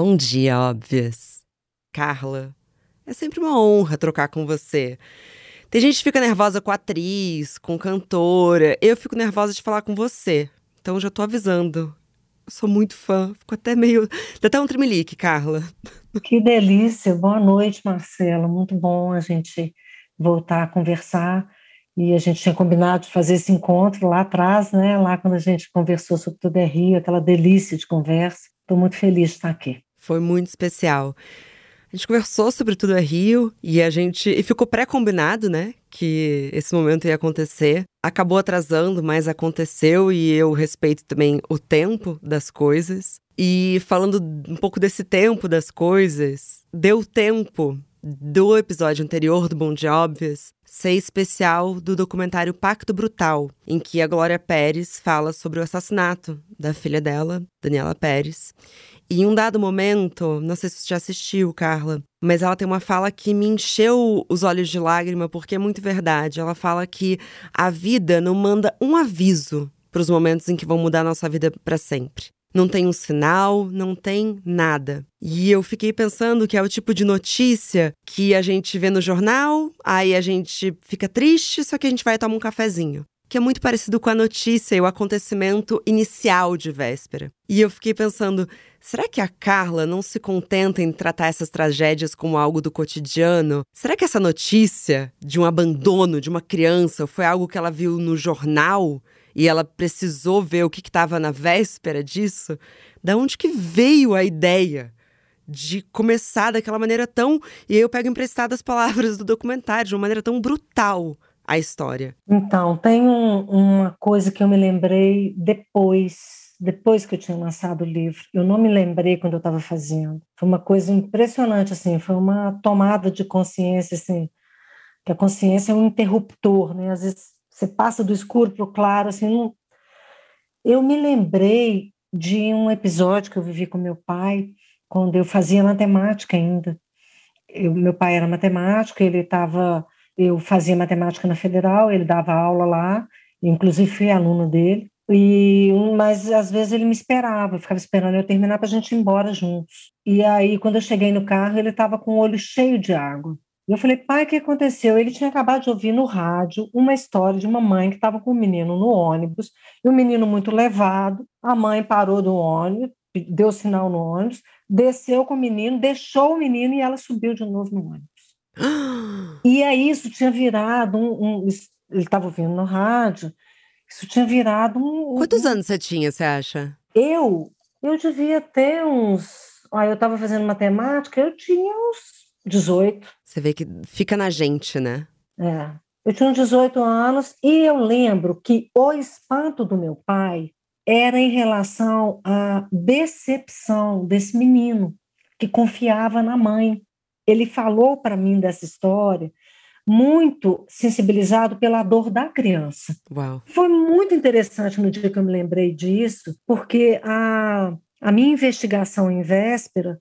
Bom dia, óbvias. Carla, é sempre uma honra trocar com você. Tem gente que fica nervosa com atriz, com cantora. Eu fico nervosa de falar com você. Então já tô avisando. Eu sou muito fã. Fico até meio. Dá até um tremelique, Carla. Que delícia. Boa noite, Marcela. Muito bom a gente voltar a conversar. E a gente tinha combinado de fazer esse encontro lá atrás, né? Lá quando a gente conversou sobre Tudo é Rio, aquela delícia de conversa. Estou muito feliz de estar aqui. Foi muito especial. A gente conversou sobre tudo é Rio e a gente e ficou pré-combinado, né, que esse momento ia acontecer. Acabou atrasando, mas aconteceu e eu respeito também o tempo das coisas. E falando um pouco desse tempo das coisas, deu tempo do episódio anterior do Bom de Óbvias ser especial do documentário Pacto Brutal, em que a Glória Pérez fala sobre o assassinato da filha dela, Daniela Pérez. E em um dado momento, não sei se você já assistiu, Carla, mas ela tem uma fala que me encheu os olhos de lágrima, porque é muito verdade. Ela fala que a vida não manda um aviso para os momentos em que vão mudar a nossa vida para sempre. Não tem um sinal, não tem nada. E eu fiquei pensando que é o tipo de notícia que a gente vê no jornal, aí a gente fica triste, só que a gente vai tomar um cafezinho que é muito parecido com a notícia e o acontecimento inicial de véspera. E eu fiquei pensando, será que a Carla não se contenta em tratar essas tragédias como algo do cotidiano? Será que essa notícia de um abandono de uma criança foi algo que ela viu no jornal e ela precisou ver o que estava na véspera disso? Da onde que veio a ideia? de começar daquela maneira tão. E aí eu pego emprestadas palavras do documentário, de uma maneira tão brutal a história? Então, tem um, uma coisa que eu me lembrei depois, depois que eu tinha lançado o livro. Eu não me lembrei quando eu estava fazendo. Foi uma coisa impressionante, assim, foi uma tomada de consciência, assim, que a consciência é um interruptor, né? Às vezes você passa do escuro para o claro, assim. Não... Eu me lembrei de um episódio que eu vivi com meu pai quando eu fazia matemática ainda. Eu, meu pai era matemático, ele estava eu fazia matemática na Federal, ele dava aula lá, inclusive fui aluno dele. E mas às vezes ele me esperava, ficava esperando eu terminar para a gente ir embora juntos. E aí quando eu cheguei no carro, ele estava com o olho cheio de água. E eu falei, pai, o que aconteceu? Ele tinha acabado de ouvir no rádio uma história de uma mãe que estava com um menino no ônibus, e o menino muito levado. A mãe parou do ônibus, deu sinal no ônibus, desceu com o menino, deixou o menino e ela subiu de novo no ônibus. E aí isso tinha virado um. um ele estava ouvindo no rádio, isso tinha virado um. Quantos um, anos você tinha, você acha? Eu? Eu devia ter uns. Ah, eu estava fazendo matemática, eu tinha uns 18. Você vê que fica na gente, né? É. Eu tinha uns 18 anos e eu lembro que o espanto do meu pai era em relação à decepção desse menino que confiava na mãe ele falou para mim dessa história muito sensibilizado pela dor da criança. Uau. Foi muito interessante no dia que eu me lembrei disso, porque a, a minha investigação em véspera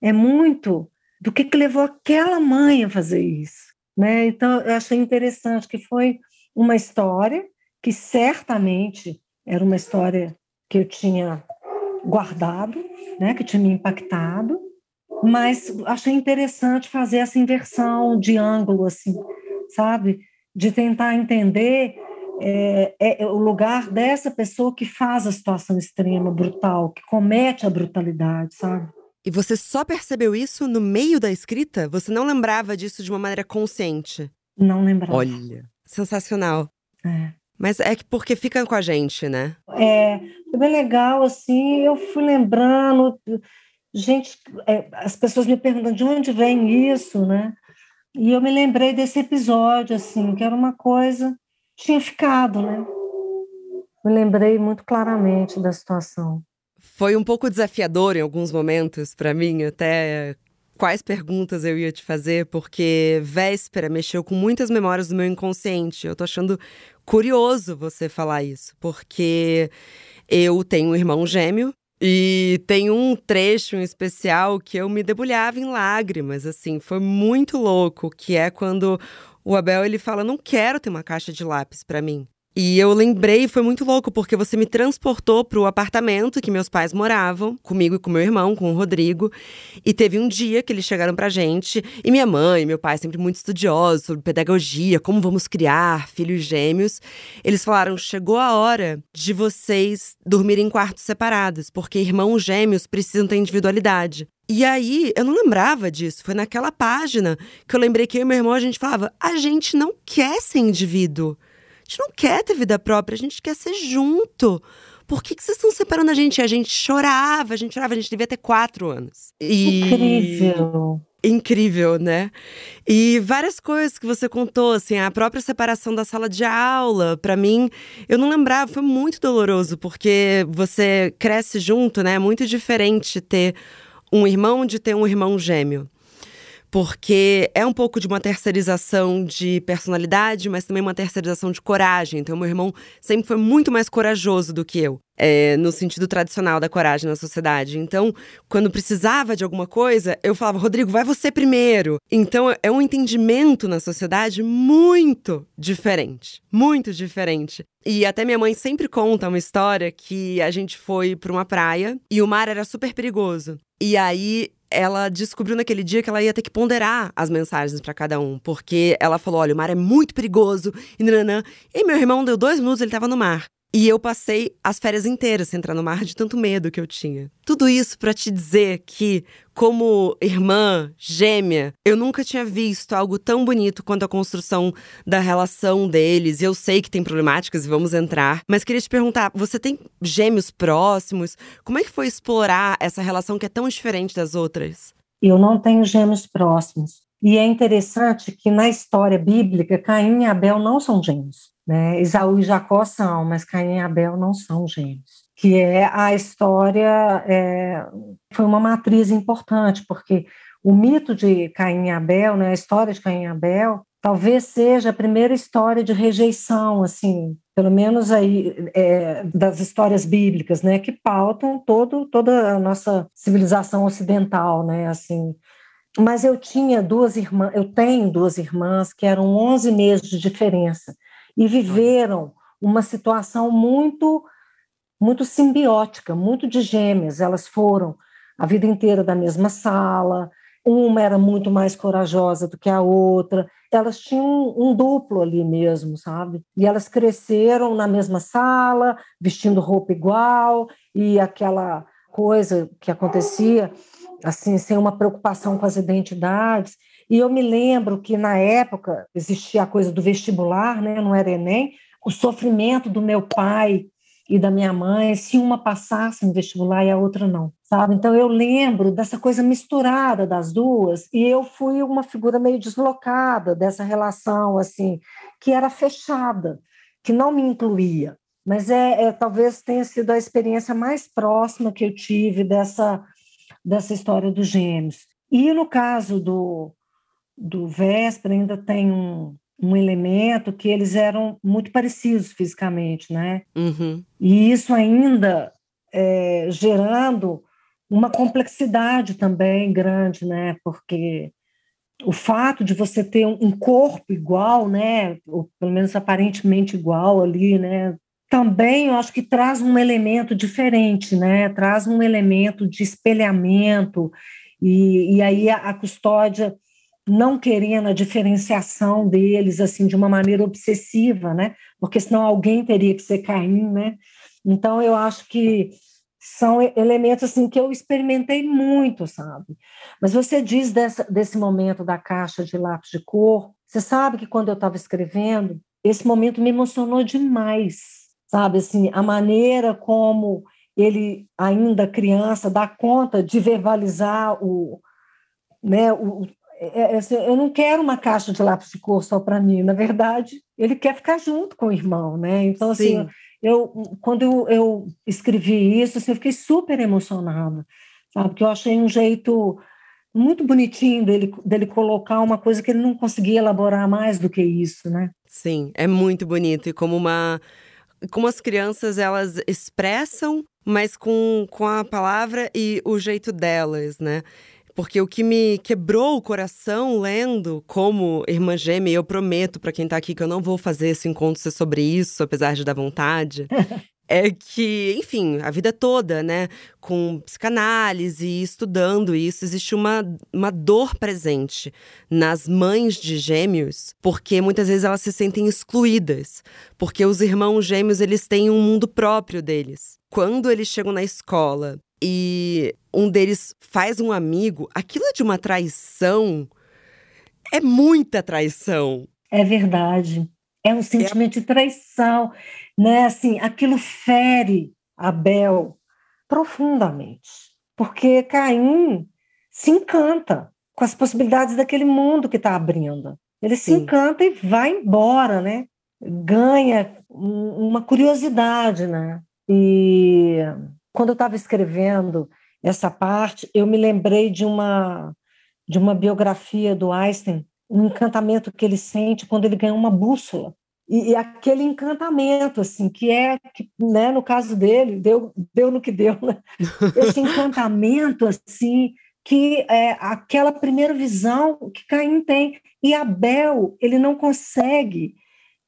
é muito do que, que levou aquela mãe a fazer isso. Né? Então, eu achei interessante que foi uma história que certamente era uma história que eu tinha guardado, né, que tinha me impactado, mas achei interessante fazer essa inversão de ângulo, assim, sabe? De tentar entender é, é, o lugar dessa pessoa que faz a situação extrema, brutal, que comete a brutalidade, sabe? E você só percebeu isso no meio da escrita? Você não lembrava disso de uma maneira consciente? Não lembrava. Olha, sensacional. É. Mas é que porque fica com a gente, né? É, foi bem legal, assim, eu fui lembrando gente, é, as pessoas me perguntam de onde vem isso, né? E eu me lembrei desse episódio, assim, que era uma coisa tinha ficado, né? Me lembrei muito claramente da situação. Foi um pouco desafiador em alguns momentos para mim, até quais perguntas eu ia te fazer, porque véspera mexeu com muitas memórias do meu inconsciente. Eu tô achando curioso você falar isso, porque eu tenho um irmão gêmeo e tem um trecho em especial que eu me debulhava em lágrimas, assim, foi muito louco, que é quando o Abel ele fala: "Não quero ter uma caixa de lápis para mim. E eu lembrei, foi muito louco, porque você me transportou para o apartamento que meus pais moravam, comigo e com meu irmão, com o Rodrigo. E teve um dia que eles chegaram pra gente, e minha mãe, meu pai, sempre muito estudiosos sobre pedagogia, como vamos criar filhos gêmeos. Eles falaram: chegou a hora de vocês dormirem em quartos separados, porque irmãos gêmeos precisam ter individualidade. E aí, eu não lembrava disso. Foi naquela página que eu lembrei que eu e meu irmão a gente falava: a gente não quer ser indivíduo gente não quer ter vida própria, a gente quer ser junto. Por que, que vocês estão separando a gente? A gente chorava, a gente chorava, a gente devia ter quatro anos. E... Incrível. Incrível, né? E várias coisas que você contou, assim, a própria separação da sala de aula, para mim, eu não lembrava, foi muito doloroso, porque você cresce junto, né? É muito diferente ter um irmão de ter um irmão gêmeo porque é um pouco de uma terceirização de personalidade, mas também uma terceirização de coragem. Então, meu irmão sempre foi muito mais corajoso do que eu, é, no sentido tradicional da coragem na sociedade. Então, quando precisava de alguma coisa, eu falava, Rodrigo, vai você primeiro. Então, é um entendimento na sociedade muito diferente. Muito diferente. E até minha mãe sempre conta uma história que a gente foi para uma praia e o mar era super perigoso. E aí ela descobriu naquele dia que ela ia ter que ponderar as mensagens para cada um, porque ela falou: olha, o mar é muito perigoso, e nananã. E meu irmão deu dois minutos, ele tava no mar. E eu passei as férias inteiras sem entrar no mar de tanto medo que eu tinha. Tudo isso para te dizer que, como irmã gêmea, eu nunca tinha visto algo tão bonito quanto a construção da relação deles. Eu sei que tem problemáticas e vamos entrar, mas queria te perguntar: você tem gêmeos próximos? Como é que foi explorar essa relação que é tão diferente das outras? Eu não tenho gêmeos próximos. E é interessante que na história bíblica, Caim e Abel não são gêmeos. Né? Isaú e Jacó são, mas Caim e Abel não são gêmeos. Que é a história, é, foi uma matriz importante, porque o mito de Caim e Abel, né, a história de Caim e Abel, talvez seja a primeira história de rejeição, assim, pelo menos aí é, das histórias bíblicas, né, que pautam todo, toda a nossa civilização ocidental, né, assim. Mas eu tinha duas irmãs, eu tenho duas irmãs que eram 11 meses de diferença e viveram uma situação muito muito simbiótica, muito de gêmeas. Elas foram a vida inteira da mesma sala, uma era muito mais corajosa do que a outra. Elas tinham um, um duplo ali mesmo, sabe? E elas cresceram na mesma sala, vestindo roupa igual, e aquela coisa que acontecia assim, sem uma preocupação com as identidades. E eu me lembro que na época existia a coisa do vestibular, né? não era Enem, o sofrimento do meu pai e da minha mãe, se uma passasse no vestibular e a outra não, sabe? Então eu lembro dessa coisa misturada das duas e eu fui uma figura meio deslocada dessa relação assim, que era fechada, que não me incluía. Mas é, é talvez tenha sido a experiência mais próxima que eu tive dessa dessa história dos gêmeos. E no caso do do Véspera ainda tem um, um elemento que eles eram muito parecidos fisicamente, né? Uhum. E isso ainda é, gerando uma complexidade também grande, né? Porque o fato de você ter um corpo igual, né? Ou pelo menos aparentemente igual ali, né? Também eu acho que traz um elemento diferente, né? Traz um elemento de espelhamento e, e aí a, a custódia não querendo a diferenciação deles assim de uma maneira obsessiva, né? Porque senão alguém teria que ser Caim, né? Então eu acho que são elementos assim que eu experimentei muito, sabe? Mas você diz dessa, desse momento da caixa de lápis de cor, você sabe que quando eu estava escrevendo, esse momento me emocionou demais, sabe? Assim, a maneira como ele, ainda criança, dá conta de verbalizar o, né, o, é, é, assim, eu não quero uma caixa de lápis de cor só para mim. Na verdade, ele quer ficar junto com o irmão, né? Então, assim, Sim. assim, eu, quando eu, eu escrevi isso, assim, eu fiquei super emocionada, sabe? Porque eu achei um jeito muito bonitinho dele, dele colocar uma coisa que ele não conseguia elaborar mais do que isso, né? Sim, é muito bonito. E como uma. Como as crianças elas expressam, mas com, com a palavra e o jeito delas, né? porque o que me quebrou o coração lendo como irmã gêmea, e eu prometo para quem tá aqui que eu não vou fazer esse encontro ser sobre isso, apesar de dar vontade. é que, enfim, a vida toda, né, com psicanálise estudando isso, existe uma, uma dor presente nas mães de gêmeos, porque muitas vezes elas se sentem excluídas, porque os irmãos gêmeos, eles têm um mundo próprio deles. Quando eles chegam na escola e um deles faz um amigo, aquilo é de uma traição. É muita traição. É verdade. É um sentimento é... de traição, né? Assim, aquilo fere Abel profundamente, porque Caim se encanta com as possibilidades daquele mundo que está abrindo. Ele Sim. se encanta e vai embora, né? Ganha uma curiosidade, né? E quando eu estava escrevendo essa parte, eu me lembrei de uma de uma biografia do Einstein, um encantamento que ele sente quando ele ganha uma bússola. E, e aquele encantamento, assim, que é, que, né, no caso dele, deu, deu no que deu, né? Esse encantamento, assim, que é aquela primeira visão que Caim tem. E Abel, ele não consegue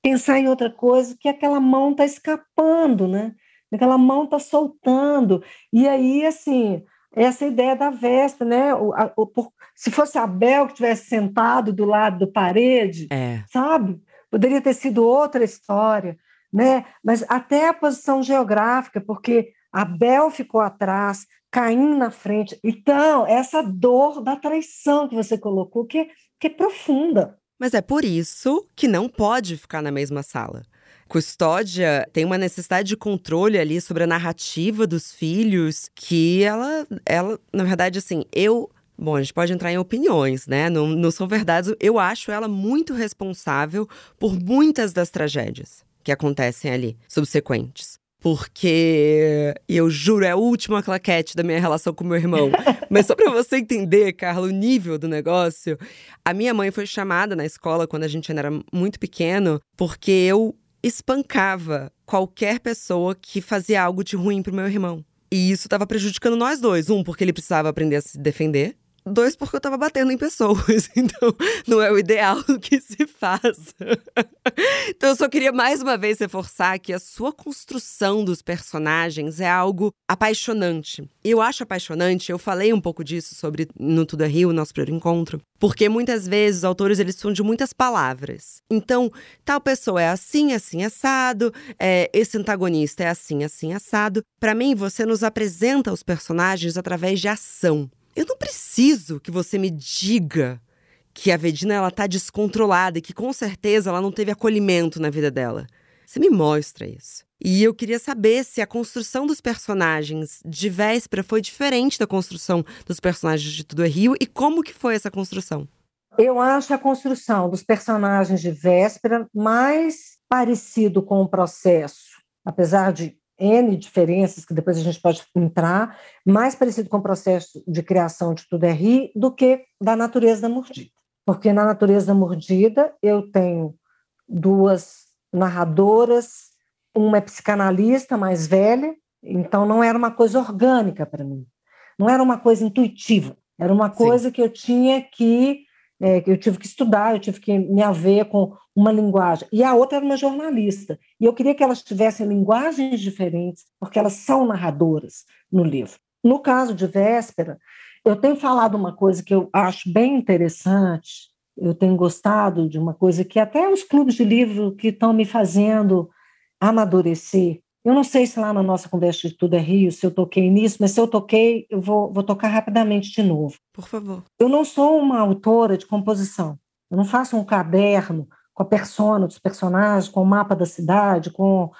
pensar em outra coisa que aquela mão está escapando, né? aquela mão está soltando. E aí, assim, essa ideia da véspera, né? O, a, o, por, se fosse Abel que tivesse sentado do lado da parede, é. sabe? Poderia ter sido outra história, né? Mas até a posição geográfica, porque Abel ficou atrás, Caim na frente. Então, essa dor da traição que você colocou, que que é profunda. Mas é por isso que não pode ficar na mesma sala custódia tem uma necessidade de controle ali sobre a narrativa dos filhos que ela, ela na verdade, assim, eu Bom, a gente pode entrar em opiniões, né? Não, não são verdades. Eu acho ela muito responsável por muitas das tragédias que acontecem ali, subsequentes. Porque, eu juro, é a última claquete da minha relação com meu irmão. Mas só para você entender, Carla, o nível do negócio. A minha mãe foi chamada na escola quando a gente ainda era muito pequeno, porque eu espancava qualquer pessoa que fazia algo de ruim pro meu irmão. E isso estava prejudicando nós dois. Um, porque ele precisava aprender a se defender. Dois, porque eu tava batendo em pessoas. Então, não é o ideal que se faz. então, eu só queria mais uma vez reforçar que a sua construção dos personagens é algo apaixonante. Eu acho apaixonante, eu falei um pouco disso sobre no Tudo é Rio, nosso primeiro encontro, porque muitas vezes os autores eles são de muitas palavras. Então, tal pessoa é assim, assim, assado, é, esse antagonista é assim, assim, assado. Para mim, você nos apresenta os personagens através de ação. Eu não preciso que você me diga que a Vedina ela tá descontrolada e que com certeza ela não teve acolhimento na vida dela. Você me mostra isso. E eu queria saber se a construção dos personagens de Véspera foi diferente da construção dos personagens de Tudo é Rio e como que foi essa construção? Eu acho a construção dos personagens de Véspera mais parecido com o processo, apesar de N diferenças que depois a gente pode entrar, mais parecido com o processo de criação de Tudo é Rir do que da natureza da mordida. Porque na natureza da mordida eu tenho duas narradoras, uma é psicanalista mais velha, então não era uma coisa orgânica para mim, não era uma coisa intuitiva, era uma coisa Sim. que eu tinha que é, eu tive que estudar, eu tive que me haver com uma linguagem. E a outra era uma jornalista. E eu queria que elas tivessem linguagens diferentes, porque elas são narradoras no livro. No caso de Véspera, eu tenho falado uma coisa que eu acho bem interessante, eu tenho gostado de uma coisa que até os clubes de livro que estão me fazendo amadurecer, eu não sei se lá na nossa conversa de Tudo é Rio, se eu toquei nisso, mas se eu toquei, eu vou, vou tocar rapidamente de novo. Por favor. Eu não sou uma autora de composição. Eu não faço um caderno com a persona dos personagens, com o mapa da cidade, com.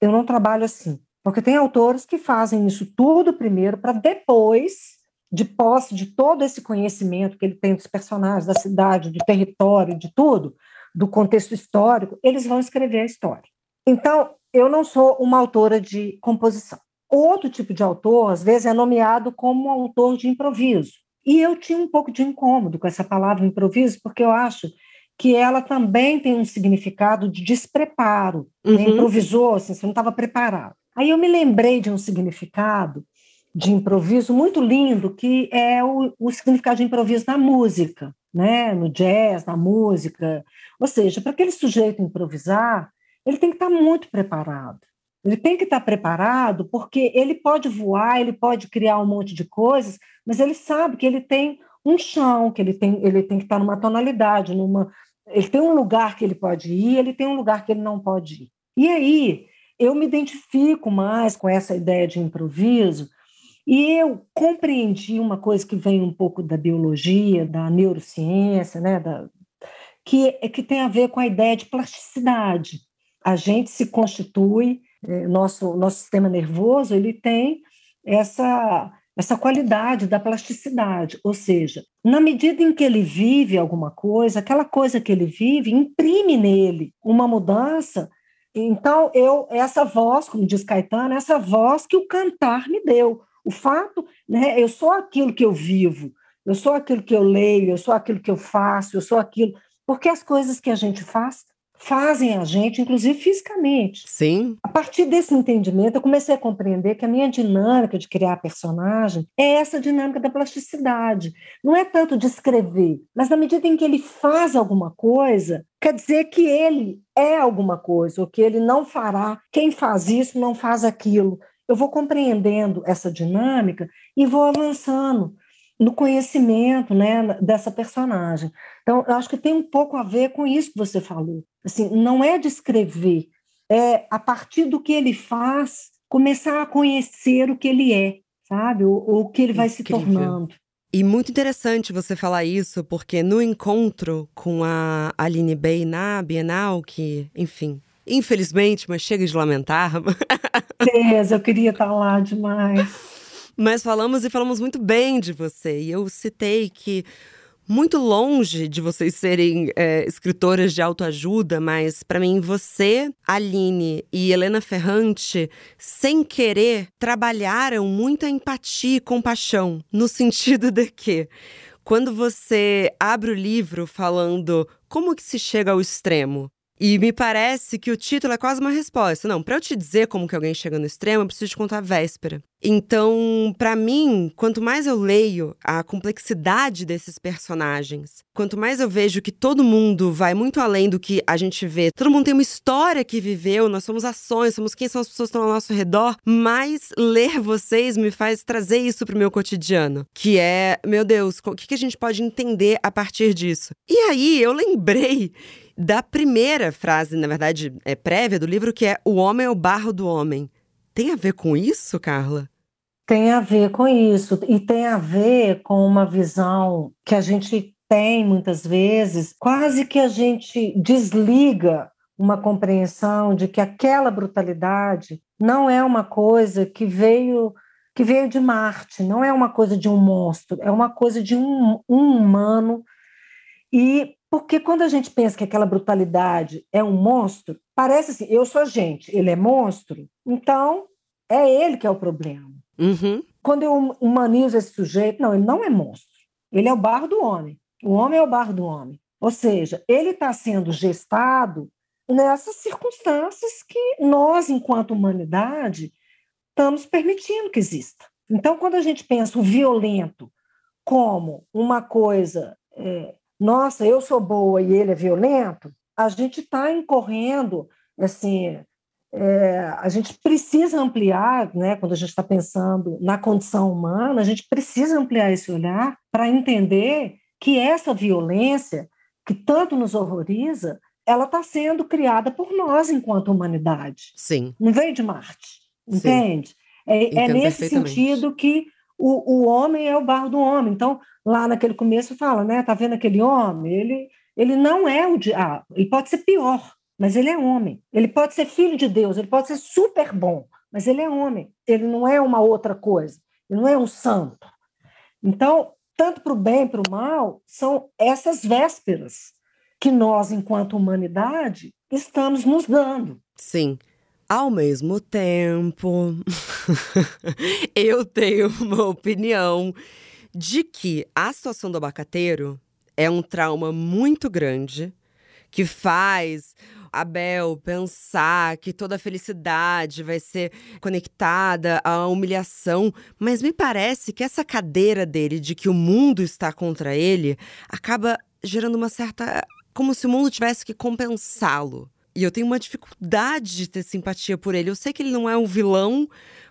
Eu não trabalho assim. Porque tem autores que fazem isso tudo primeiro, para depois, de posse de todo esse conhecimento que ele tem dos personagens, da cidade, do território, de tudo, do contexto histórico, eles vão escrever a história. Então, eu não sou uma autora de composição. Outro tipo de autor, às vezes, é nomeado como autor de improviso. E eu tinha um pouco de incômodo com essa palavra improviso, porque eu acho que ela também tem um significado de despreparo. Né? Uhum. Né? Improvisou, assim, você não estava preparado. Aí eu me lembrei de um significado de improviso muito lindo, que é o, o significado de improviso na música, né? no jazz, na música. Ou seja, para aquele sujeito improvisar, ele tem que estar muito preparado. Ele tem que estar preparado porque ele pode voar, ele pode criar um monte de coisas, mas ele sabe que ele tem um chão, que ele tem, ele tem que estar numa tonalidade, numa, ele tem um lugar que ele pode ir, ele tem um lugar que ele não pode ir. E aí eu me identifico mais com essa ideia de improviso e eu compreendi uma coisa que vem um pouco da biologia, da neurociência, né, da, que, é, que tem a ver com a ideia de plasticidade. A gente se constitui, é, nosso, nosso sistema nervoso ele tem essa essa qualidade da plasticidade, ou seja, na medida em que ele vive alguma coisa, aquela coisa que ele vive imprime nele uma mudança. Então, eu essa voz, como diz Caetano, essa voz que o cantar me deu. O fato, né, eu sou aquilo que eu vivo, eu sou aquilo que eu leio, eu sou aquilo que eu faço, eu sou aquilo, porque as coisas que a gente faz fazem a gente, inclusive fisicamente. Sim. A partir desse entendimento, eu comecei a compreender que a minha dinâmica de criar personagem é essa dinâmica da plasticidade. Não é tanto de escrever, mas na medida em que ele faz alguma coisa, quer dizer que ele é alguma coisa, ou que ele não fará. Quem faz isso não faz aquilo. Eu vou compreendendo essa dinâmica e vou avançando no conhecimento né, dessa personagem. Então, eu acho que tem um pouco a ver com isso que você falou. Assim, não é descrever, é a partir do que ele faz, começar a conhecer o que ele é, sabe? O, o que ele vai Incrível. se tornando. E muito interessante você falar isso, porque no encontro com a Aline Bey na Bienal, que, enfim, infelizmente, mas chega de lamentar. Certeza, eu queria estar lá demais. Mas falamos e falamos muito bem de você. E eu citei que muito longe de vocês serem é, escritoras de autoajuda, mas para mim você, Aline e Helena Ferrante, sem querer, trabalharam muita empatia e compaixão, no sentido de que quando você abre o livro falando como que se chega ao extremo, e me parece que o título é quase uma resposta. Não, para eu te dizer como que alguém chega no extremo, eu preciso te contar a véspera. Então, para mim, quanto mais eu leio a complexidade desses personagens, quanto mais eu vejo que todo mundo vai muito além do que a gente vê, todo mundo tem uma história que viveu, nós somos ações, somos quem são as pessoas que estão ao nosso redor, mais ler vocês me faz trazer isso pro meu cotidiano, que é, meu Deus, o que, que a gente pode entender a partir disso? E aí eu lembrei da primeira frase, na verdade, é prévia do livro, que é O homem é o barro do homem. Tem a ver com isso, Carla? Tem a ver com isso. E tem a ver com uma visão que a gente tem muitas vezes, quase que a gente desliga uma compreensão de que aquela brutalidade não é uma coisa que veio que veio de Marte, não é uma coisa de um monstro, é uma coisa de um, um humano. E porque quando a gente pensa que aquela brutalidade é um monstro, parece assim: eu sou gente, ele é monstro, então é ele que é o problema. Uhum. Quando eu humanizo esse sujeito, não, ele não é monstro, ele é o barro do homem. O homem é o barro do homem. Ou seja, ele está sendo gestado nessas circunstâncias que nós, enquanto humanidade, estamos permitindo que exista. Então, quando a gente pensa o violento como uma coisa é, nossa, eu sou boa e ele é violento, a gente está incorrendo, assim, é, a gente precisa ampliar, né, quando a gente está pensando na condição humana, a gente precisa ampliar esse olhar para entender que essa violência, que tanto nos horroriza, ela está sendo criada por nós enquanto humanidade. Sim. Não veio de Marte, entende? É, é, nesse sentido que o, o homem é o barro do homem. Então, lá naquele começo fala, né? Tá vendo aquele homem? Ele, ele não é o diabo, ah, ele pode ser pior, mas ele é homem. Ele pode ser filho de Deus, ele pode ser super bom, mas ele é homem. Ele não é uma outra coisa. Ele não é um santo. Então, tanto para o bem para o mal, são essas vésperas que nós, enquanto humanidade, estamos nos dando. Sim. Ao mesmo tempo, eu tenho uma opinião de que a situação do abacateiro é um trauma muito grande que faz Abel pensar que toda a felicidade vai ser conectada à humilhação, mas me parece que essa cadeira dele de que o mundo está contra ele acaba gerando uma certa. como se o mundo tivesse que compensá-lo. E eu tenho uma dificuldade de ter simpatia por ele. Eu sei que ele não é um vilão,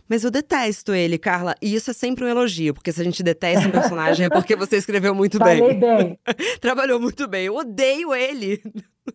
mas eu detesto ele, Carla. E isso é sempre um elogio, porque se a gente detesta um personagem é porque você escreveu muito Falei bem. bem. Trabalhou muito bem. Eu odeio ele.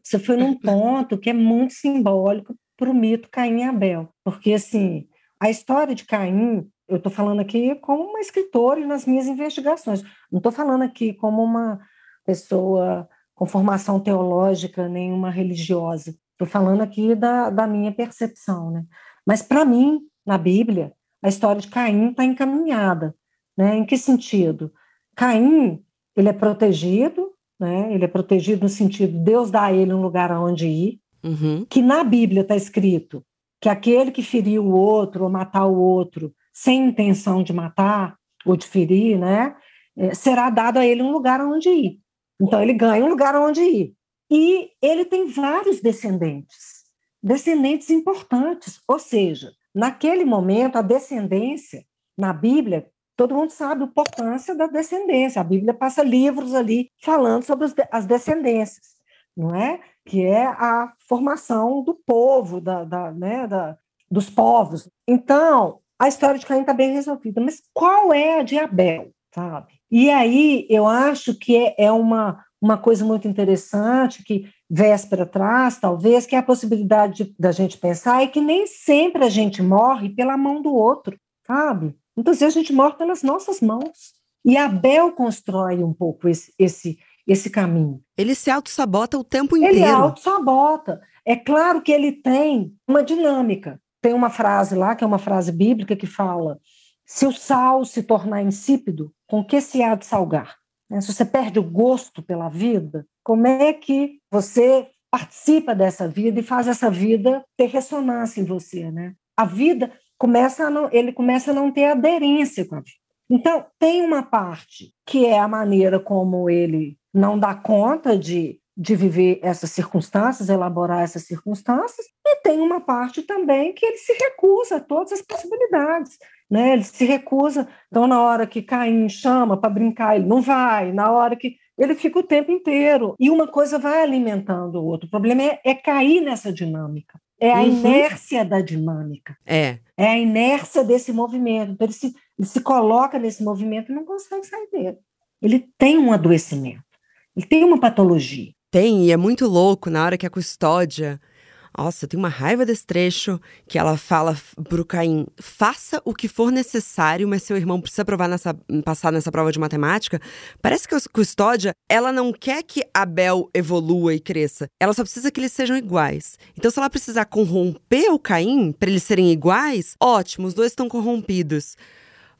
Você foi num ponto que é muito simbólico para o mito Caim e Abel. Porque, assim, a história de Caim, eu estou falando aqui como uma escritora e nas minhas investigações. Não estou falando aqui como uma pessoa com formação teológica, nenhuma religiosa. Estou falando aqui da, da minha percepção, né? Mas para mim, na Bíblia, a história de Caim está encaminhada, né? Em que sentido? Caim, ele é protegido, né? Ele é protegido no sentido Deus dá a ele um lugar aonde ir, Uhum. que na Bíblia está escrito que aquele que feriu o outro ou matar o outro sem intenção de matar ou de ferir, né? eh, Será dado a ele um lugar aonde ir. Então ele ganha um lugar aonde ir. E ele tem vários descendentes, descendentes importantes. Ou seja, naquele momento, a descendência, na Bíblia, todo mundo sabe a importância da descendência. A Bíblia passa livros ali falando sobre as descendências, não é? Que é a formação do povo, da, da, né, da, dos povos. Então, a história de Caim está bem resolvida, mas qual é a de Abel, sabe? E aí eu acho que é, é uma, uma coisa muito interessante que véspera traz, talvez, que é a possibilidade de- da gente pensar é que nem sempre a gente morre pela mão do outro, sabe? Muitas vezes a gente morre pelas nossas mãos. E Abel constrói um pouco esse, esse, esse caminho. Ele se auto-sabota o tempo Ele inteiro. auto-sabota. É claro que ele tem uma dinâmica. Tem uma frase lá, que é uma frase bíblica, que fala: se o sal se tornar insípido, com que se há de salgar? Né? Se você perde o gosto pela vida, como é que você participa dessa vida e faz essa vida ter ressonância em você? Né? A vida começa a não, ele começa a não ter aderência com a vida. Então, tem uma parte que é a maneira como ele não dá conta de, de viver essas circunstâncias, elaborar essas circunstâncias, e tem uma parte também que ele se recusa a todas as possibilidades. Né? Ele se recusa. Então, na hora que Caim chama para brincar, ele não vai. Na hora que. Ele fica o tempo inteiro. E uma coisa vai alimentando o outro. O problema é, é cair nessa dinâmica. É a Uhum. inércia da dinâmica. É. É a inércia desse movimento. Então, ele se, ele se coloca nesse movimento e não consegue sair dele. Ele tem um adoecimento. Ele tem uma patologia. Tem, e é muito louco na hora que a custódia. Nossa, tenho uma raiva desse trecho que ela fala pro Caim: faça o que for necessário, mas seu irmão precisa provar nessa, passar nessa prova de matemática. Parece que a custódia, ela não quer que Abel evolua e cresça. Ela só precisa que eles sejam iguais. Então, se ela precisar corromper o Caim para eles serem iguais, ótimo, os dois estão corrompidos.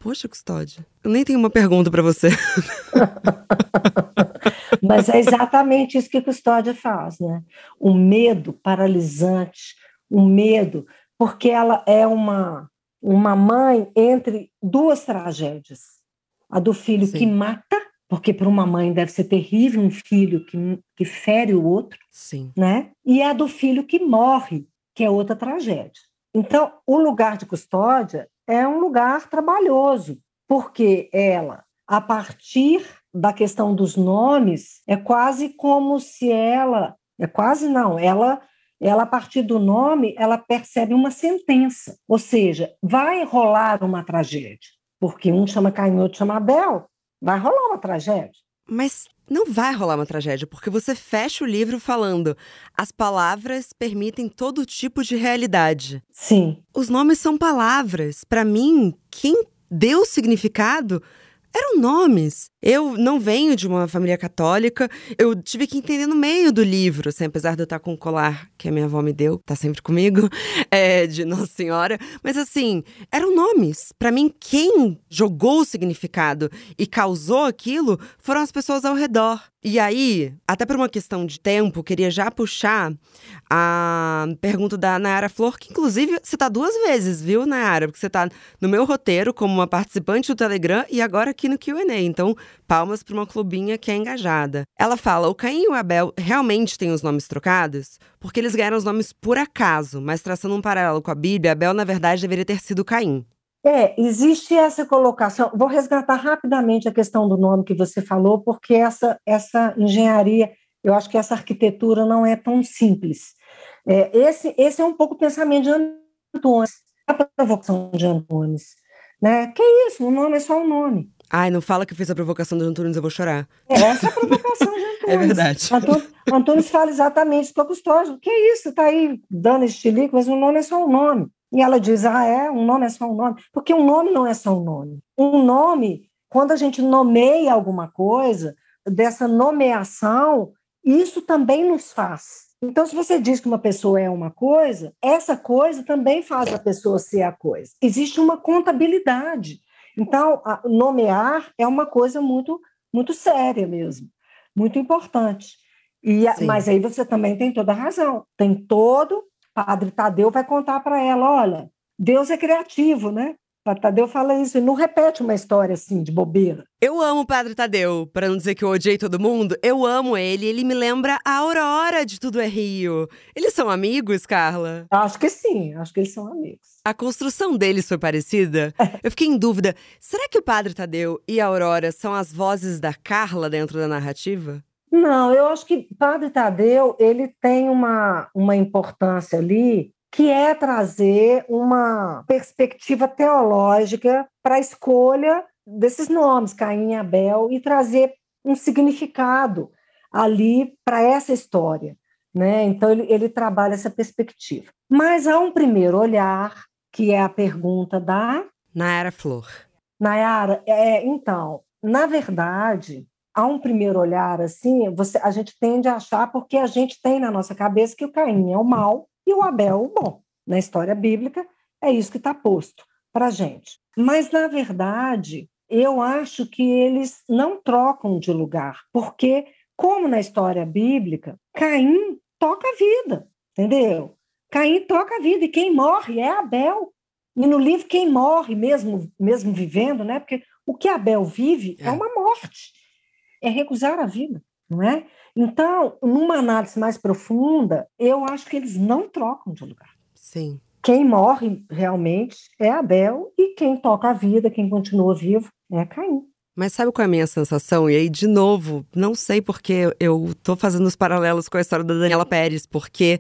Poxa, custódia, eu nem tenho uma pergunta para você. Mas é exatamente isso que custódia faz, né? O medo paralisante, o medo, porque ela é uma, uma mãe entre duas tragédias. A do filho Sim. que mata, porque para uma mãe deve ser terrível um filho que, que fere o outro, Sim. né? E a do filho que morre, que é outra tragédia. Então, o lugar de custódia é um lugar trabalhoso, porque ela, a partir da questão dos nomes, é quase como se ela, é quase não, ela ela a partir do nome, ela percebe uma sentença, ou seja, vai rolar uma tragédia, porque um chama Caim, outro chama Abel, vai rolar uma tragédia. Mas não vai rolar uma tragédia, porque você fecha o livro falando: as palavras permitem todo tipo de realidade. Sim, Os nomes são palavras. Para mim, quem deu significado eram nomes. Eu não venho de uma família católica, eu tive que entender no meio do livro, assim, apesar de eu estar com o colar que a minha avó me deu, tá sempre comigo, é, de Nossa Senhora. Mas assim, eram nomes. Para mim, quem jogou o significado e causou aquilo foram as pessoas ao redor. E aí, até por uma questão de tempo, queria já puxar a pergunta da Nayara Flor, que inclusive você tá duas vezes, viu, Nayara? Porque você tá no meu roteiro como uma participante do Telegram e agora aqui no QA. Então, palmas para uma clubinha que é engajada. Ela fala: o Caim e o Abel realmente têm os nomes trocados? Porque eles ganharam os nomes por acaso, mas traçando um paralelo com a Bíblia, Abel, na verdade, deveria ter sido Caim. É, existe essa colocação. Vou resgatar rapidamente a questão do nome que você falou, porque essa, essa engenharia, eu acho que essa arquitetura não é tão simples. É, esse, esse é um pouco o pensamento de Antunes, a provocação de Antunes. Né? Que isso, o nome é só um nome. Ai, não fala que fez a provocação de Antunes, eu vou chorar. É, essa é a provocação de Antunes. é verdade. Antunes, Antunes fala exatamente para Custódio. Que isso, está aí dando estilico, mas o nome é só um nome. E ela diz: ah, é, um nome é só um nome. Porque um nome não é só um nome. Um nome, quando a gente nomeia alguma coisa, dessa nomeação, isso também nos faz. Então, se você diz que uma pessoa é uma coisa, essa coisa também faz a pessoa ser a coisa. Existe uma contabilidade. Então, nomear é uma coisa muito, muito séria mesmo, muito importante. E, mas aí você também tem toda a razão. Tem todo Padre Tadeu vai contar para ela: olha, Deus é criativo, né? Padre Tadeu fala isso e não repete uma história assim de bobeira. Eu amo o Padre Tadeu, para não dizer que eu odiei todo mundo. Eu amo ele, ele me lembra a Aurora de Tudo é Rio. Eles são amigos, Carla? Acho que sim, acho que eles são amigos. A construção deles foi parecida? eu fiquei em dúvida. Será que o Padre Tadeu e a Aurora são as vozes da Carla dentro da narrativa? Não, eu acho que Padre Tadeu ele tem uma, uma importância ali que é trazer uma perspectiva teológica para a escolha desses nomes, Caim e Abel, e trazer um significado ali para essa história. Né? Então, ele, ele trabalha essa perspectiva. Mas há um primeiro olhar, que é a pergunta da. Nayara Flor. Nayara, é, então, na verdade, a um primeiro olhar assim, você, a gente tende a achar porque a gente tem na nossa cabeça que o Caim é o mal e o Abel o bom. Na história bíblica é isso que está posto para a gente. Mas na verdade, eu acho que eles não trocam de lugar, porque como na história bíblica, Caim toca a vida, entendeu? Caim toca a vida e quem morre é Abel. E no livro quem morre mesmo mesmo vivendo, né? Porque o que Abel vive é, é uma morte é recusar a vida, não é? Então, numa análise mais profunda, eu acho que eles não trocam de lugar. Sim. Quem morre realmente é Abel e quem toca a vida, quem continua vivo, é Caim. Mas sabe qual é a minha sensação? E aí, de novo, não sei porque eu tô fazendo os paralelos com a história da Daniela Pérez, porque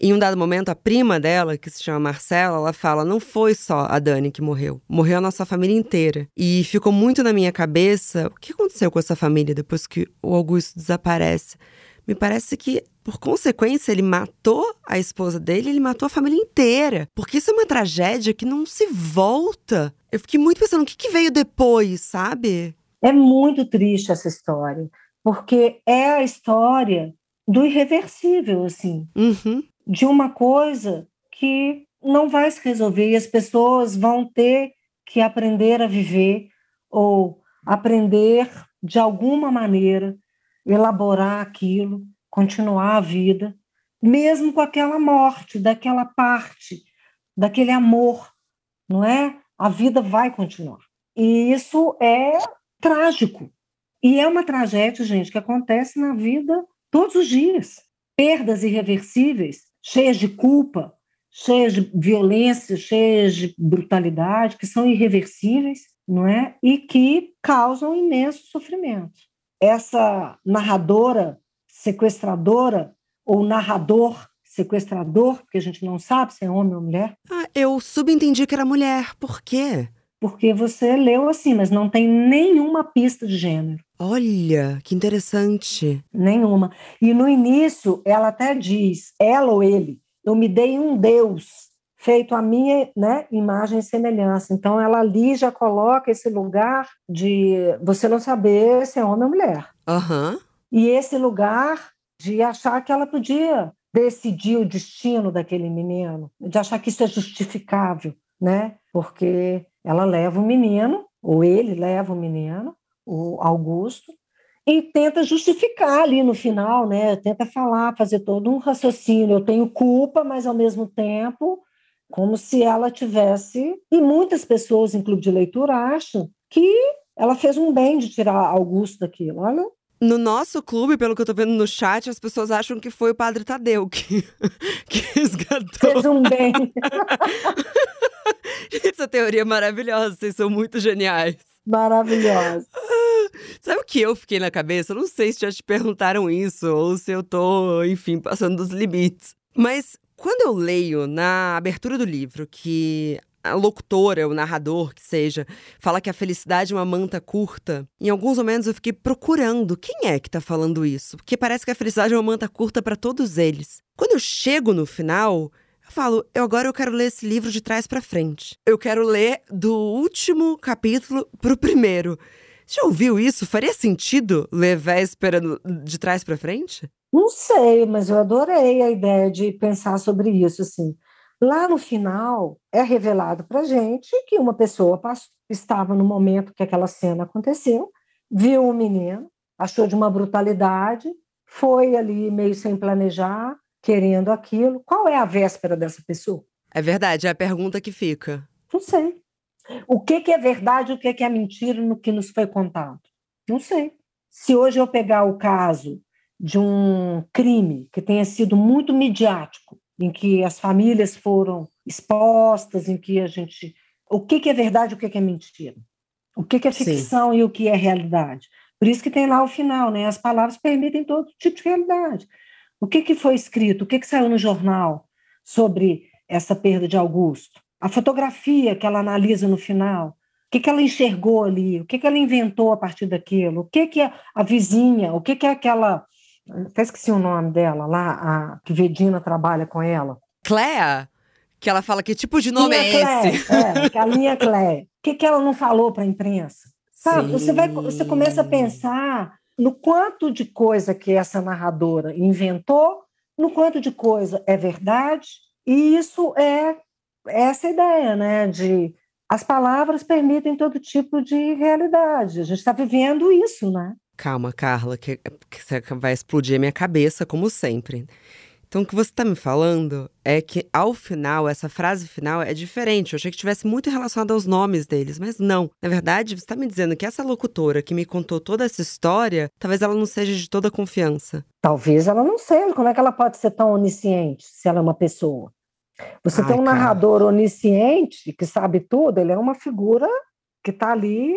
em um dado momento, a prima dela, que se chama Marcela, ela fala: não foi só a Dani que morreu, morreu a nossa família inteira. E ficou muito na minha cabeça o que aconteceu com essa família depois que o Augusto desaparece. Me parece que, por consequência, ele matou a esposa dele, ele matou a família inteira. Porque isso é uma tragédia que não se volta. Eu fiquei muito pensando, o que, que veio depois, sabe? É muito triste essa história, porque é a história do irreversível, assim. Uhum de uma coisa que não vai se resolver e as pessoas vão ter que aprender a viver ou aprender de alguma maneira elaborar aquilo, continuar a vida, mesmo com aquela morte, daquela parte, daquele amor, não é? A vida vai continuar. E isso é trágico. E é uma tragédia, gente, que acontece na vida todos os dias. Perdas irreversíveis cheias de culpa, cheias de violência, cheias de brutalidade, que são irreversíveis, não é? E que causam imenso sofrimento. Essa narradora sequestradora ou narrador sequestrador, porque a gente não sabe se é homem ou mulher. Ah, eu subentendi que era mulher. Por quê? Porque você leu assim, mas não tem nenhuma pista de gênero. Olha, que interessante. Nenhuma. E no início, ela até diz, ela ou ele, eu me dei um Deus feito a minha né, imagem e semelhança. Então, ela ali já coloca esse lugar de você não saber se é homem ou mulher. Uhum. E esse lugar de achar que ela podia decidir o destino daquele menino, de achar que isso é justificável, né? Porque ela leva o menino, ou ele leva o menino, o Augusto, e tenta justificar ali no final, né? Tenta falar, fazer todo um raciocínio. Eu tenho culpa, mas ao mesmo tempo, como se ela tivesse. E muitas pessoas em clube de leitura acham que ela fez um bem de tirar Augusto daquilo. Olha, no nosso clube, pelo que eu tô vendo no chat, as pessoas acham que foi o Padre Tadeu que, que resgatou. Fez um bem. Essa teoria é maravilhosa, vocês são muito geniais. Maravilhosa. Sabe o que eu fiquei na cabeça? Eu não sei se já te perguntaram isso ou se eu tô, enfim, passando dos limites. Mas quando eu leio na abertura do livro que a locutora, o narrador, que seja, fala que a felicidade é uma manta curta, em alguns momentos eu fiquei procurando quem é que tá falando isso, porque parece que a felicidade é uma manta curta para todos eles. Quando eu chego no final, eu falo, eu agora eu quero ler esse livro de trás para frente. Eu quero ler do último capítulo pro primeiro. Já ouviu isso? Faria sentido ler Véspera de trás para frente? Não sei, mas eu adorei a ideia de pensar sobre isso, assim. Lá no final, é revelado para gente que uma pessoa estava no momento que aquela cena aconteceu, viu o menino, achou de uma brutalidade, foi ali meio sem planejar, querendo aquilo. Qual é a véspera dessa pessoa? É verdade, é a pergunta que fica. Não sei. O que, que é verdade e o que, que é mentira no que nos foi contado? Não sei. Se hoje eu pegar o caso de um crime que tenha sido muito midiático, em que as famílias foram expostas, em que a gente. O que, que é verdade e o que, que é mentira? O que, que é ficção Sim. e o que é realidade? Por isso que tem lá o final, né? As palavras permitem todo tipo de realidade. O que, que foi escrito? O que, que saiu no jornal sobre essa perda de Augusto? A fotografia que ela analisa no final, o que, que ela enxergou ali, o que, que ela inventou a partir daquilo, o que, que é a vizinha, o que, que é aquela. Até esqueci o nome dela lá, a que Vedina trabalha com ela. Cléa? Que ela fala que tipo de nome é esse? É, que a linha Cléa. O que, que ela não falou para a imprensa? Sabe? Você, vai, você começa a pensar no quanto de coisa que essa narradora inventou, no quanto de coisa é verdade, e isso é essa ideia, né, de as palavras permitem todo tipo de realidade. A gente está vivendo isso, né? Calma, Carla, que, que vai explodir a minha cabeça, como sempre. Então, o que você está me falando é que, ao final, essa frase final é diferente. Eu achei que tivesse muito relacionado aos nomes deles, mas não. Na verdade, você está me dizendo que essa locutora que me contou toda essa história, talvez ela não seja de toda confiança. Talvez ela não seja. Como é que ela pode ser tão onisciente se ela é uma pessoa? Você Ai, tem um cara. narrador onisciente que sabe tudo, ele é uma figura que está ali,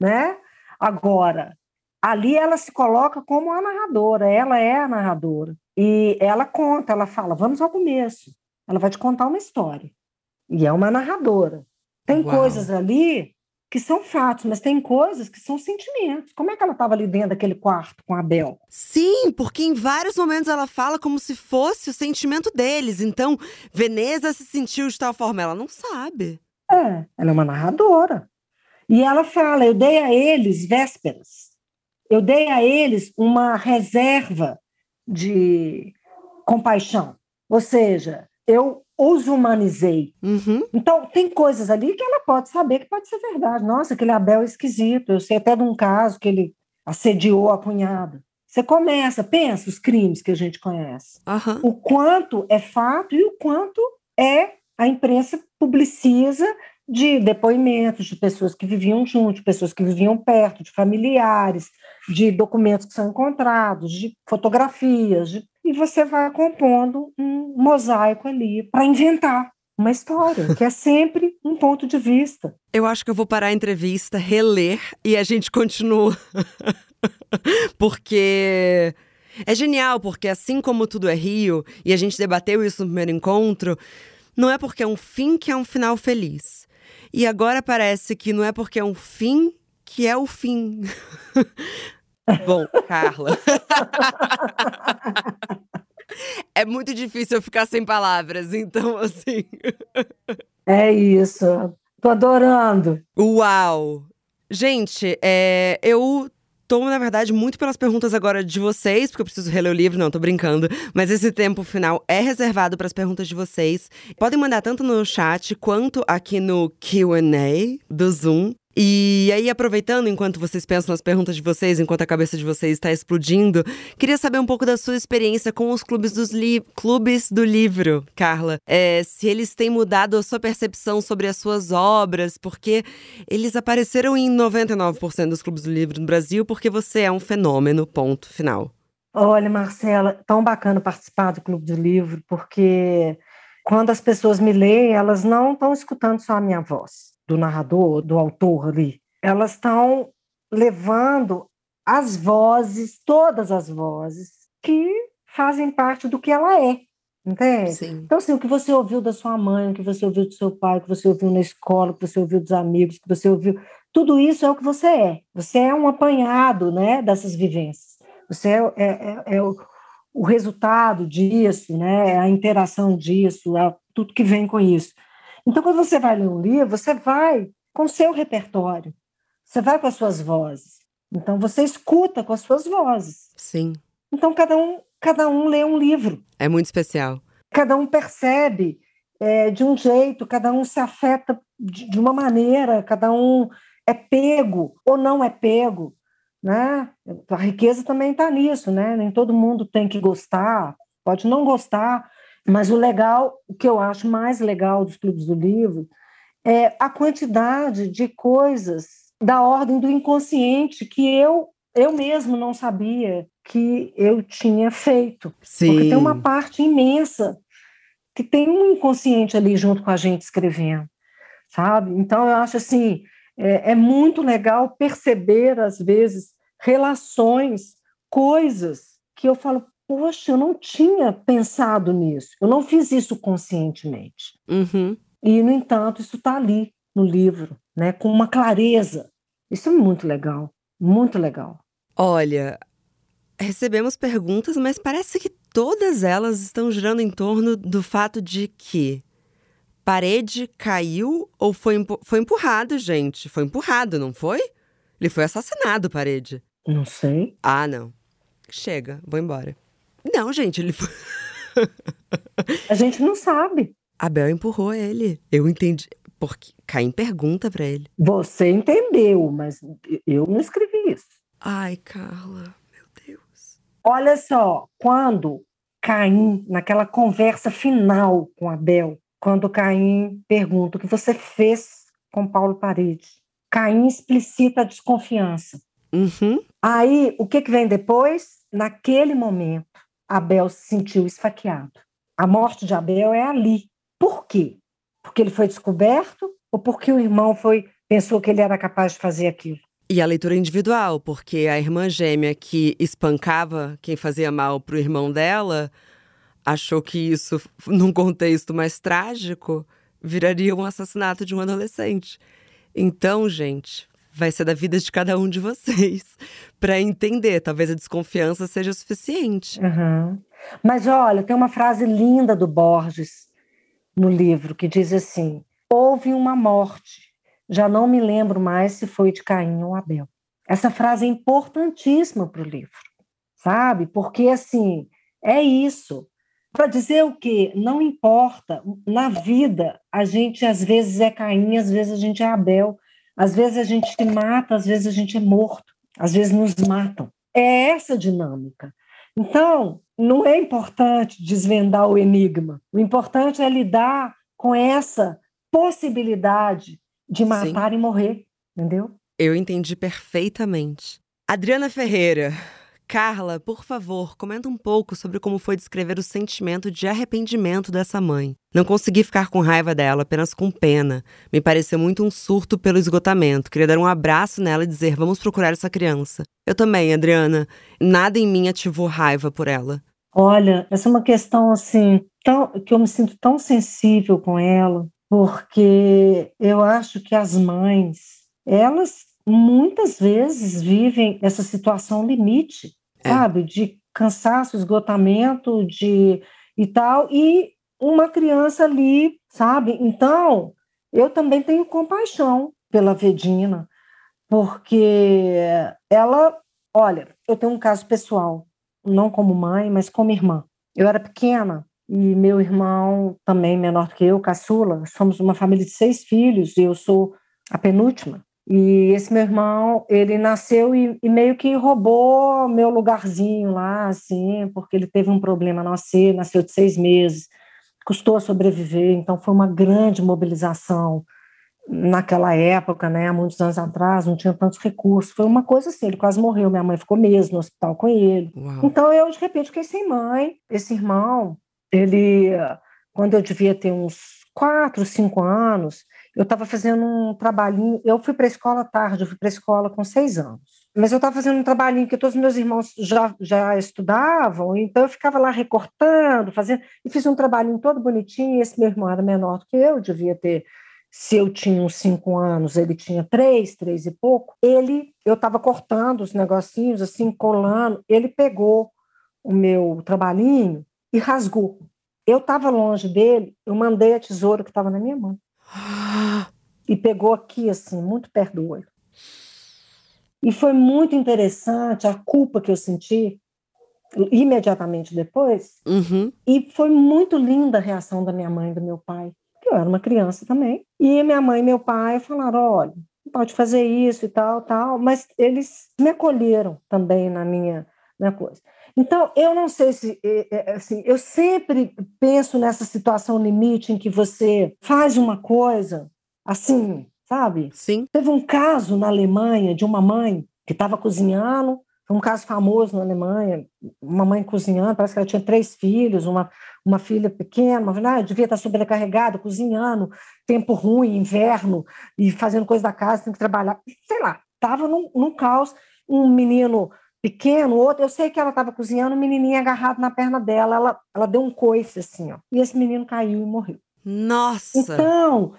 né? Agora, ali ela se coloca como a narradora, ela é a narradora. E ela conta, ela fala, vamos ao começo. Ela vai te contar uma história. E é uma narradora. Tem Uau. coisas ali que são fatos, mas tem coisas que são sentimentos. Como é que ela estava ali dentro daquele quarto com a Bel? Sim, porque em vários momentos ela fala como se fosse o sentimento deles. Então, Veneza se sentiu de tal forma, ela não sabe. É, ela é uma narradora. E ela fala: eu dei a eles vésperas, eu dei a eles uma reserva de compaixão. Ou seja, eu os humanizei. Uhum. Então, tem coisas ali que ela pode saber que pode ser verdade. Nossa, aquele Abel é esquisito. Eu sei até de um caso que ele assediou a cunhada. Você começa, pensa os crimes que a gente conhece. Uhum. O quanto é fato e o quanto é a imprensa publiciza de depoimentos de pessoas que viviam juntos, de pessoas que viviam perto, de familiares, de documentos que são encontrados, de fotografias, de e você vai compondo um mosaico ali para inventar uma história, que é sempre um ponto de vista. Eu acho que eu vou parar a entrevista, reler e a gente continua. porque é genial, porque assim como tudo é Rio, e a gente debateu isso no primeiro encontro, não é porque é um fim que é um final feliz. E agora parece que não é porque é um fim que é o fim. Bom, Carla. é muito difícil eu ficar sem palavras, então assim. é isso. Tô adorando. Uau! Gente, é, eu tô, na verdade, muito pelas perguntas agora de vocês, porque eu preciso reler o livro, não, tô brincando. Mas esse tempo final é reservado para as perguntas de vocês. Podem mandar tanto no chat quanto aqui no QA do Zoom. E aí, aproveitando, enquanto vocês pensam nas perguntas de vocês, enquanto a cabeça de vocês está explodindo, queria saber um pouco da sua experiência com os clubes, dos li clubes do livro, Carla. É, se eles têm mudado a sua percepção sobre as suas obras, porque eles apareceram em 99% dos clubes do livro no Brasil, porque você é um fenômeno, ponto final. Olha, Marcela, tão bacana participar do Clube do Livro, porque quando as pessoas me leem, elas não estão escutando só a minha voz do narrador, do autor ali. Elas estão levando as vozes, todas as vozes, que fazem parte do que ela é. Entende? Sim. Então, assim, o que você ouviu da sua mãe, o que você ouviu do seu pai, o que você ouviu na escola, o que você ouviu dos amigos, o que você ouviu, tudo isso é o que você é. Você é um apanhado né, dessas vivências. Você é, é, é, é o, o, resultado disso, né, é a interação disso, é tudo que vem com isso. Então, quando você vai ler um livro, você vai com o seu repertório, você vai com as suas vozes. Então, você escuta com as suas vozes. Sim. Então, cada um, cada um lê um livro. É muito especial. Cada um percebe é, de um jeito, cada um se afeta de, de uma maneira, cada um é pego ou não é pego. Né? A riqueza também está nisso, né? Nem todo mundo tem que gostar, pode não gostar, mas o legal, o que eu acho mais legal dos clubes do livro é a quantidade de coisas da ordem do inconsciente que eu eu mesmo não sabia que eu tinha feito. Sim. Porque tem uma parte imensa que tem um inconsciente ali junto com a gente escrevendo, sabe? Então eu acho assim, é, é muito legal perceber às vezes relações, coisas que eu falo, poxa, eu não tinha pensado nisso, eu não fiz isso conscientemente. Uhum. E, no entanto, isso está ali no livro, né, com uma clareza. Isso é muito legal, muito legal. Olha, recebemos perguntas, mas parece que todas elas estão girando em torno do fato de que parede caiu ou foi, foi empurrado, gente? Foi empurrado, não foi? Ele foi assassinado, parede. Não sei. Ah, não. Chega, vou embora. Não, gente, ele. A gente não sabe. Abel empurrou ele. Eu entendi. Porque Caim pergunta para ele. Você entendeu, mas eu não escrevi isso. Ai, Carla, meu Deus. Olha só, quando Caim, naquela conversa final com Abel, quando Caim pergunta o que você fez com Paulo Paredes, Caim explicita a desconfiança. Uhum. Aí, o que, que vem depois? Naquele momento, Abel se sentiu esfaqueado. A morte de Abel é ali. Por quê? Porque ele foi descoberto ou porque o irmão foi pensou que ele era capaz de fazer aquilo? E a leitura individual, porque a irmã gêmea que espancava quem fazia mal para o irmão dela achou que isso, num contexto mais trágico, viraria um assassinato de um adolescente. Então, gente, vai ser da vida de cada um de vocês para entender. Talvez a desconfiança seja suficiente. Uhum. Mas olha, tem uma frase linda do Borges no livro que diz assim: houve uma morte. Já não me lembro mais se foi de Caim ou Abel. Essa frase é importantíssima para o livro, sabe? Porque assim é isso. Para dizer o que não importa na vida, a gente às vezes é Caim, às vezes a gente é Abel, às vezes a gente se mata, às vezes a gente é morto, às vezes nos matam. É essa dinâmica. Então, não é importante desvendar o enigma. O importante é lidar com essa possibilidade de matar Sim. e morrer, entendeu? Eu entendi perfeitamente. Adriana Ferreira, Carla, por favor, comenta um pouco sobre como foi descrever o sentimento de arrependimento dessa mãe. Não consegui ficar com raiva dela, apenas com pena. Me pareceu muito um surto pelo esgotamento. Queria dar um abraço nela e dizer: vamos procurar essa criança. Eu também, Adriana. Nada em mim ativou raiva por ela. Olha, essa é uma questão assim, tão, que eu me sinto tão sensível com ela, porque eu acho que as mães, elas muitas vezes vivem essa situação limite é. sabe? De cansaço, esgotamento, de e tal, e uma criança ali, sabe? Então, eu também tenho compaixão pela Vedina, porque ela, olha, eu tenho um caso pessoal, não como mãe, mas como irmã. Eu era pequena e meu irmão, também menor que eu, caçula, somos uma família de seis filhos e eu sou a penúltima. E esse meu irmão, ele nasceu e, e, meio que roubou meu lugarzinho lá, assim, porque ele teve um problema nascer, nasceu de seis meses, custou a sobreviver, então foi uma grande mobilização naquela época, né, há muitos anos atrás, não tinha tantos recursos, foi uma coisa assim, ele quase morreu, minha mãe ficou mesmo no hospital com ele. Uau. Então eu, de repente, fiquei sem mãe, esse irmão, ele, quando eu devia ter uns quatro, cinco anos, eu estava fazendo um trabalhinho. Eu fui para a escola tarde, eu fui para a escola com seis anos. Mas eu estava fazendo um trabalhinho que todos os meus irmãos já, já estudavam, então eu ficava lá recortando, fazendo, e fiz um trabalhinho todo bonitinho. Esse meu irmão era menor do que eu, devia ter, se eu tinha uns cinco anos, ele tinha três, três e pouco. Ele, eu estava cortando os negocinhos, assim, colando, ele pegou o meu trabalhinho e rasgou. Eu estava longe dele, eu mandei a tesoura que estava na minha mão. E pegou aqui, assim, muito perto do olho. E foi muito interessante a culpa que eu senti imediatamente depois. Uhum. E foi muito linda a reação da minha mãe e do meu pai, que eu era uma criança também. E minha mãe e meu pai falaram: olha, pode fazer isso e tal, tal, mas eles me acolheram também na minha, minha coisa. Então, eu não sei se, é, é, assim, eu sempre penso nessa situação limite em que você faz uma coisa assim, sabe? Sim. Teve um caso na Alemanha de uma mãe que estava cozinhando, um caso famoso na Alemanha, uma mãe cozinhando, parece que ela tinha três filhos, uma, uma filha pequena, uma ah, devia estar sobrecarregada, cozinhando, tempo ruim, inverno, e fazendo coisa da casa, tem que trabalhar, sei lá, estava num, num caos, um menino pequeno, outro, eu sei que ela estava cozinhando, o menininho agarrado na perna dela, ela, ela deu um coice assim, ó, e esse menino caiu e morreu. Nossa! Então,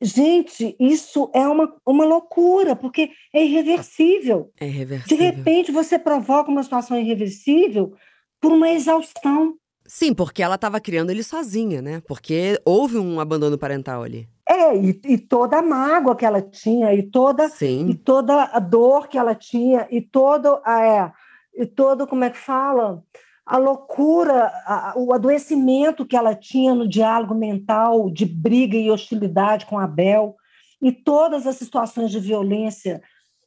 gente, isso é uma, uma loucura, porque é irreversível. É irreversível. De repente, você provoca uma situação irreversível por uma exaustão. Sim, porque ela estava criando ele sozinha, né? Porque houve um abandono parental ali. É, e, e, toda a mágoa que ela tinha, e toda, Sim. e toda a dor que ela tinha, e todo, é, e todo, como é que fala? A loucura, a, o adoecimento que ela tinha no diálogo mental de briga e hostilidade com Abel, e todas as situações de violência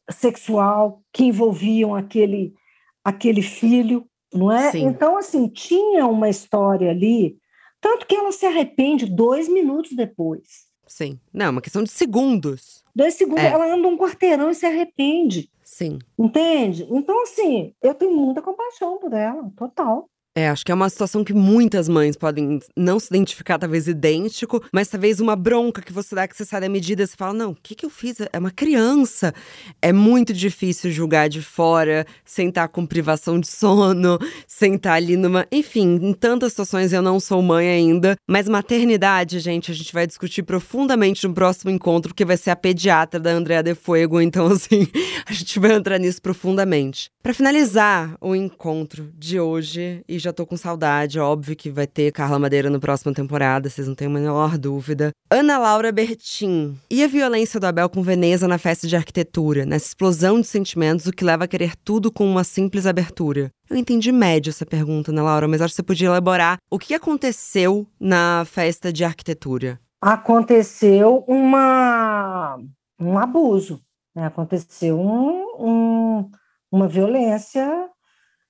sexual que envolviam aquele, aquele filho, não é? Sim. Então, assim, tinha uma história ali, tanto que ela se arrepende dois minutos depois. Sim. Não, é uma questão de segundos. Dois segundos, É. ela anda um quarteirão e se arrepende. Sim. Entende? Então, assim, eu tenho muita compaixão por ela, total. É, acho que é uma situação que muitas mães podem não se identificar, talvez idêntico, mas talvez uma bronca que você dá que você sai da medida você fala: não, o que, que eu fiz? É uma criança. É muito difícil julgar de fora, sentar com privação de sono, sentar ali numa. Enfim, em tantas situações eu não sou mãe ainda, mas maternidade, gente, a gente vai discutir profundamente no próximo encontro, que vai ser a pediatra da Andrea de Fuego. Então, assim, a gente vai entrar nisso profundamente. Para finalizar o encontro de hoje, e já tô com saudade, óbvio que vai ter Carla Madeira no próxima temporada, vocês não têm a menor dúvida. Ana Laura Bertin. E a violência do Abel com Veneza na festa de arquitetura, nessa explosão de sentimentos, o que leva a querer tudo com uma simples abertura? Eu entendi médio essa pergunta, Ana Laura, mas acho que você podia elaborar o que aconteceu na festa de arquitetura. Aconteceu uma, um abuso, né? aconteceu um, um, uma violência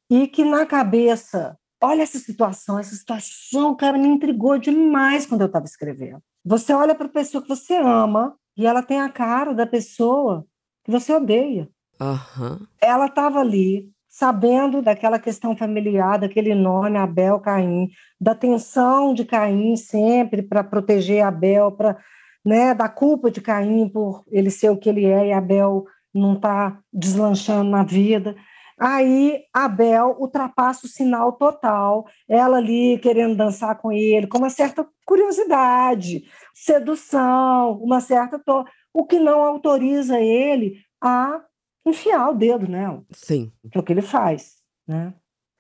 e que na cabeça, olha essa situação, essa situação, cara, me intrigou demais quando eu estava escrevendo. Você olha para a pessoa que você ama e ela tem a cara da pessoa que você odeia. Aham. Ela estava ali, sabendo daquela questão familiar, daquele nome Abel Caim, da tensão de Caim sempre para proteger Abel, para né, da culpa de Caim por ele ser o que ele é e Abel não está deslanchando na vida. Aí Abel ultrapassa o sinal total, ela ali querendo dançar com ele, com uma certa curiosidade, sedução, uma certa. To... O que não autoriza ele a enfiar o dedo nela, Sim. que é o que ele faz. Né?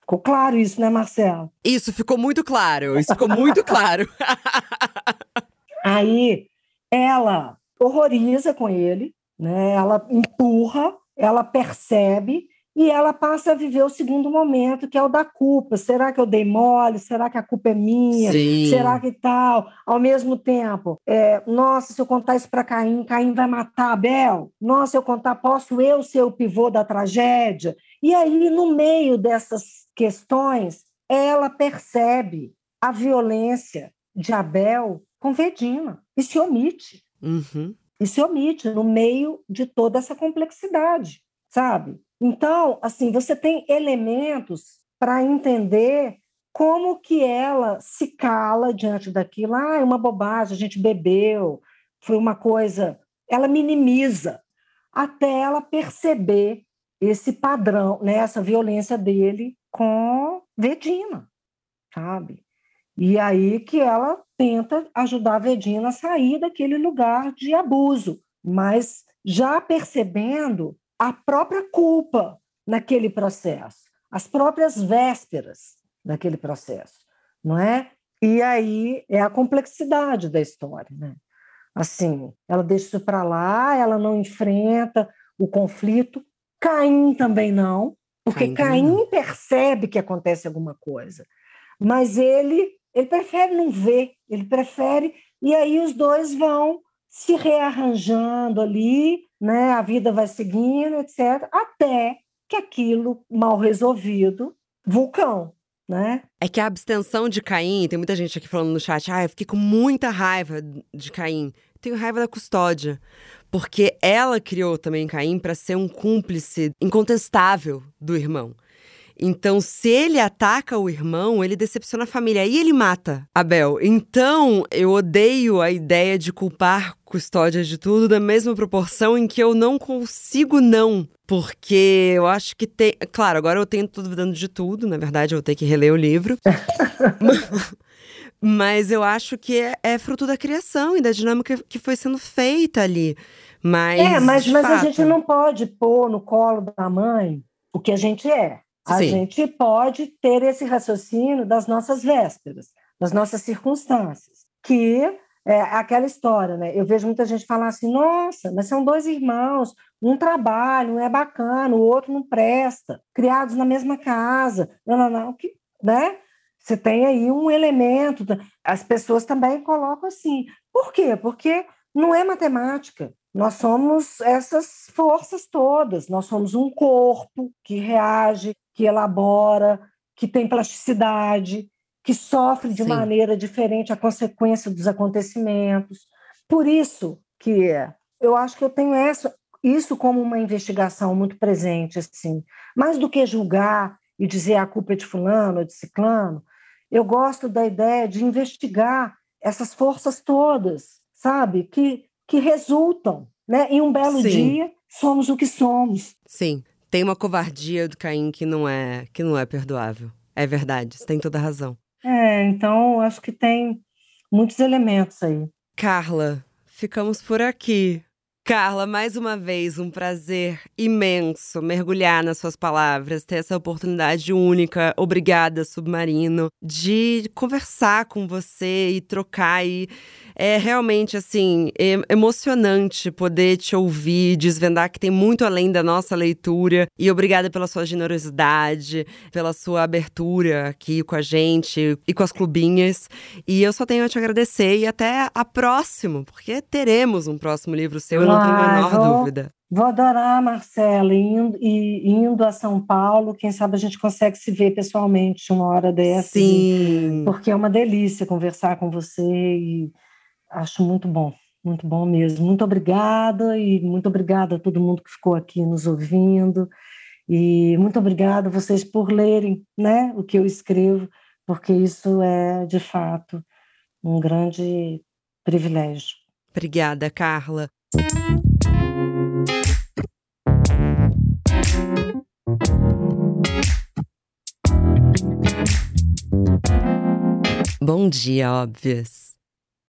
Ficou claro isso, né, Marcelo? Isso ficou muito claro. Isso ficou muito claro. Aí ela horroriza com ele, né? ela empurra, ela percebe e ela passa a viver o segundo momento, que é o da culpa. Será que eu dei mole? Será que a culpa é minha? Sim. Será que tal? Ao mesmo tempo, é, nossa, se eu contar isso para Caim, Caim vai matar Abel? Nossa, se eu contar, posso eu ser o pivô da tragédia? E aí, no meio dessas questões, ela percebe a violência de Abel com Vedina e se omite. Uhum. E se omite no meio de toda essa complexidade, sabe? Então, assim, você tem elementos para entender como que ela se cala diante daquilo. Ah, é uma bobagem, a gente bebeu, foi uma coisa. Ela minimiza até ela perceber esse padrão, né, essa violência dele com Vedina, sabe? E aí que ela tenta ajudar a Vedina a sair daquele lugar de abuso, mas já percebendo a própria culpa naquele processo, as próprias vésperas daquele processo, não é? E aí é a complexidade da história, né? Assim, ela deixa isso para lá, ela não enfrenta o conflito. Caim também não, porque Caim, Caim percebe que acontece alguma coisa, mas ele ele prefere não ver, ele prefere e aí os dois vão se rearranjando ali, né? A vida vai seguindo, etc, até que aquilo mal resolvido, vulcão, né? É que a abstenção de Caim, tem muita gente aqui falando no chat, ah, eu fiquei com muita raiva de Caim. Tenho raiva da custódia, porque ela criou também Caim para ser um cúmplice incontestável do irmão. Então, se ele ataca o irmão, ele decepciona a família. Aí ele mata Abel. Então, eu odeio a ideia de culpar custódia de tudo da mesma proporção em que eu não consigo não. Porque eu acho que tem. Claro, agora eu tenho tudo dando de tudo, na verdade, eu vou ter que reler o livro. Mas eu acho que é, é, fruto da criação e da dinâmica que foi sendo feita ali. Mas. É, mas, mas a gente não pode pôr no colo da mãe o que a gente é. A Sim. gente pode ter esse raciocínio das nossas vésperas, das nossas circunstâncias, que é aquela história, né? Eu vejo muita gente falar assim: nossa, mas são dois irmãos, um trabalho, um é bacana, o outro não presta, criados na mesma casa, não, não, não, que, né? Você tem aí um elemento. As pessoas também colocam assim. Por quê? Porque não é matemática. Nós somos essas forças todas. Nós somos um corpo que reage, que elabora, que tem plasticidade, que sofre de Sim. maneira diferente a consequência dos acontecimentos. Por isso que eu acho que eu tenho essa, isso como uma investigação muito presente, assim. Mais do que julgar e dizer a culpa é de fulano ou de ciclano, eu gosto da ideia de investigar essas forças todas, sabe? Que, que resultam, né? Em um belo Sim. dia, somos o que somos. Sim tem uma covardia do Caim que não é que não é perdoável. É verdade, você tem toda a razão. É, então acho que tem muitos elementos aí. Carla, ficamos por aqui. Carla, mais uma vez, um prazer imenso mergulhar nas suas palavras, ter essa oportunidade única, obrigada, Submarino, de conversar com você e trocar. E é realmente, assim, emocionante poder te ouvir, desvendar que tem muito além da nossa leitura. E obrigada pela sua generosidade, pela sua abertura aqui com a gente e com as clubinhas. E eu só tenho a te agradecer e até a próxima, porque teremos um próximo livro seu. Eu não tenho a menor vou, dúvida. Vou adorar, Marcela, indo, e, indo a São Paulo, quem sabe a gente consegue se ver pessoalmente uma hora dessa. Sim. porque é uma delícia conversar com você e acho muito bom, muito bom mesmo. Muito obrigada e muito obrigada a todo mundo que ficou aqui nos ouvindo. E muito obrigada a vocês por lerem né, o que eu escrevo, porque isso é, de fato, um grande privilégio. Obrigada, Carla. Bom dia, óbvias.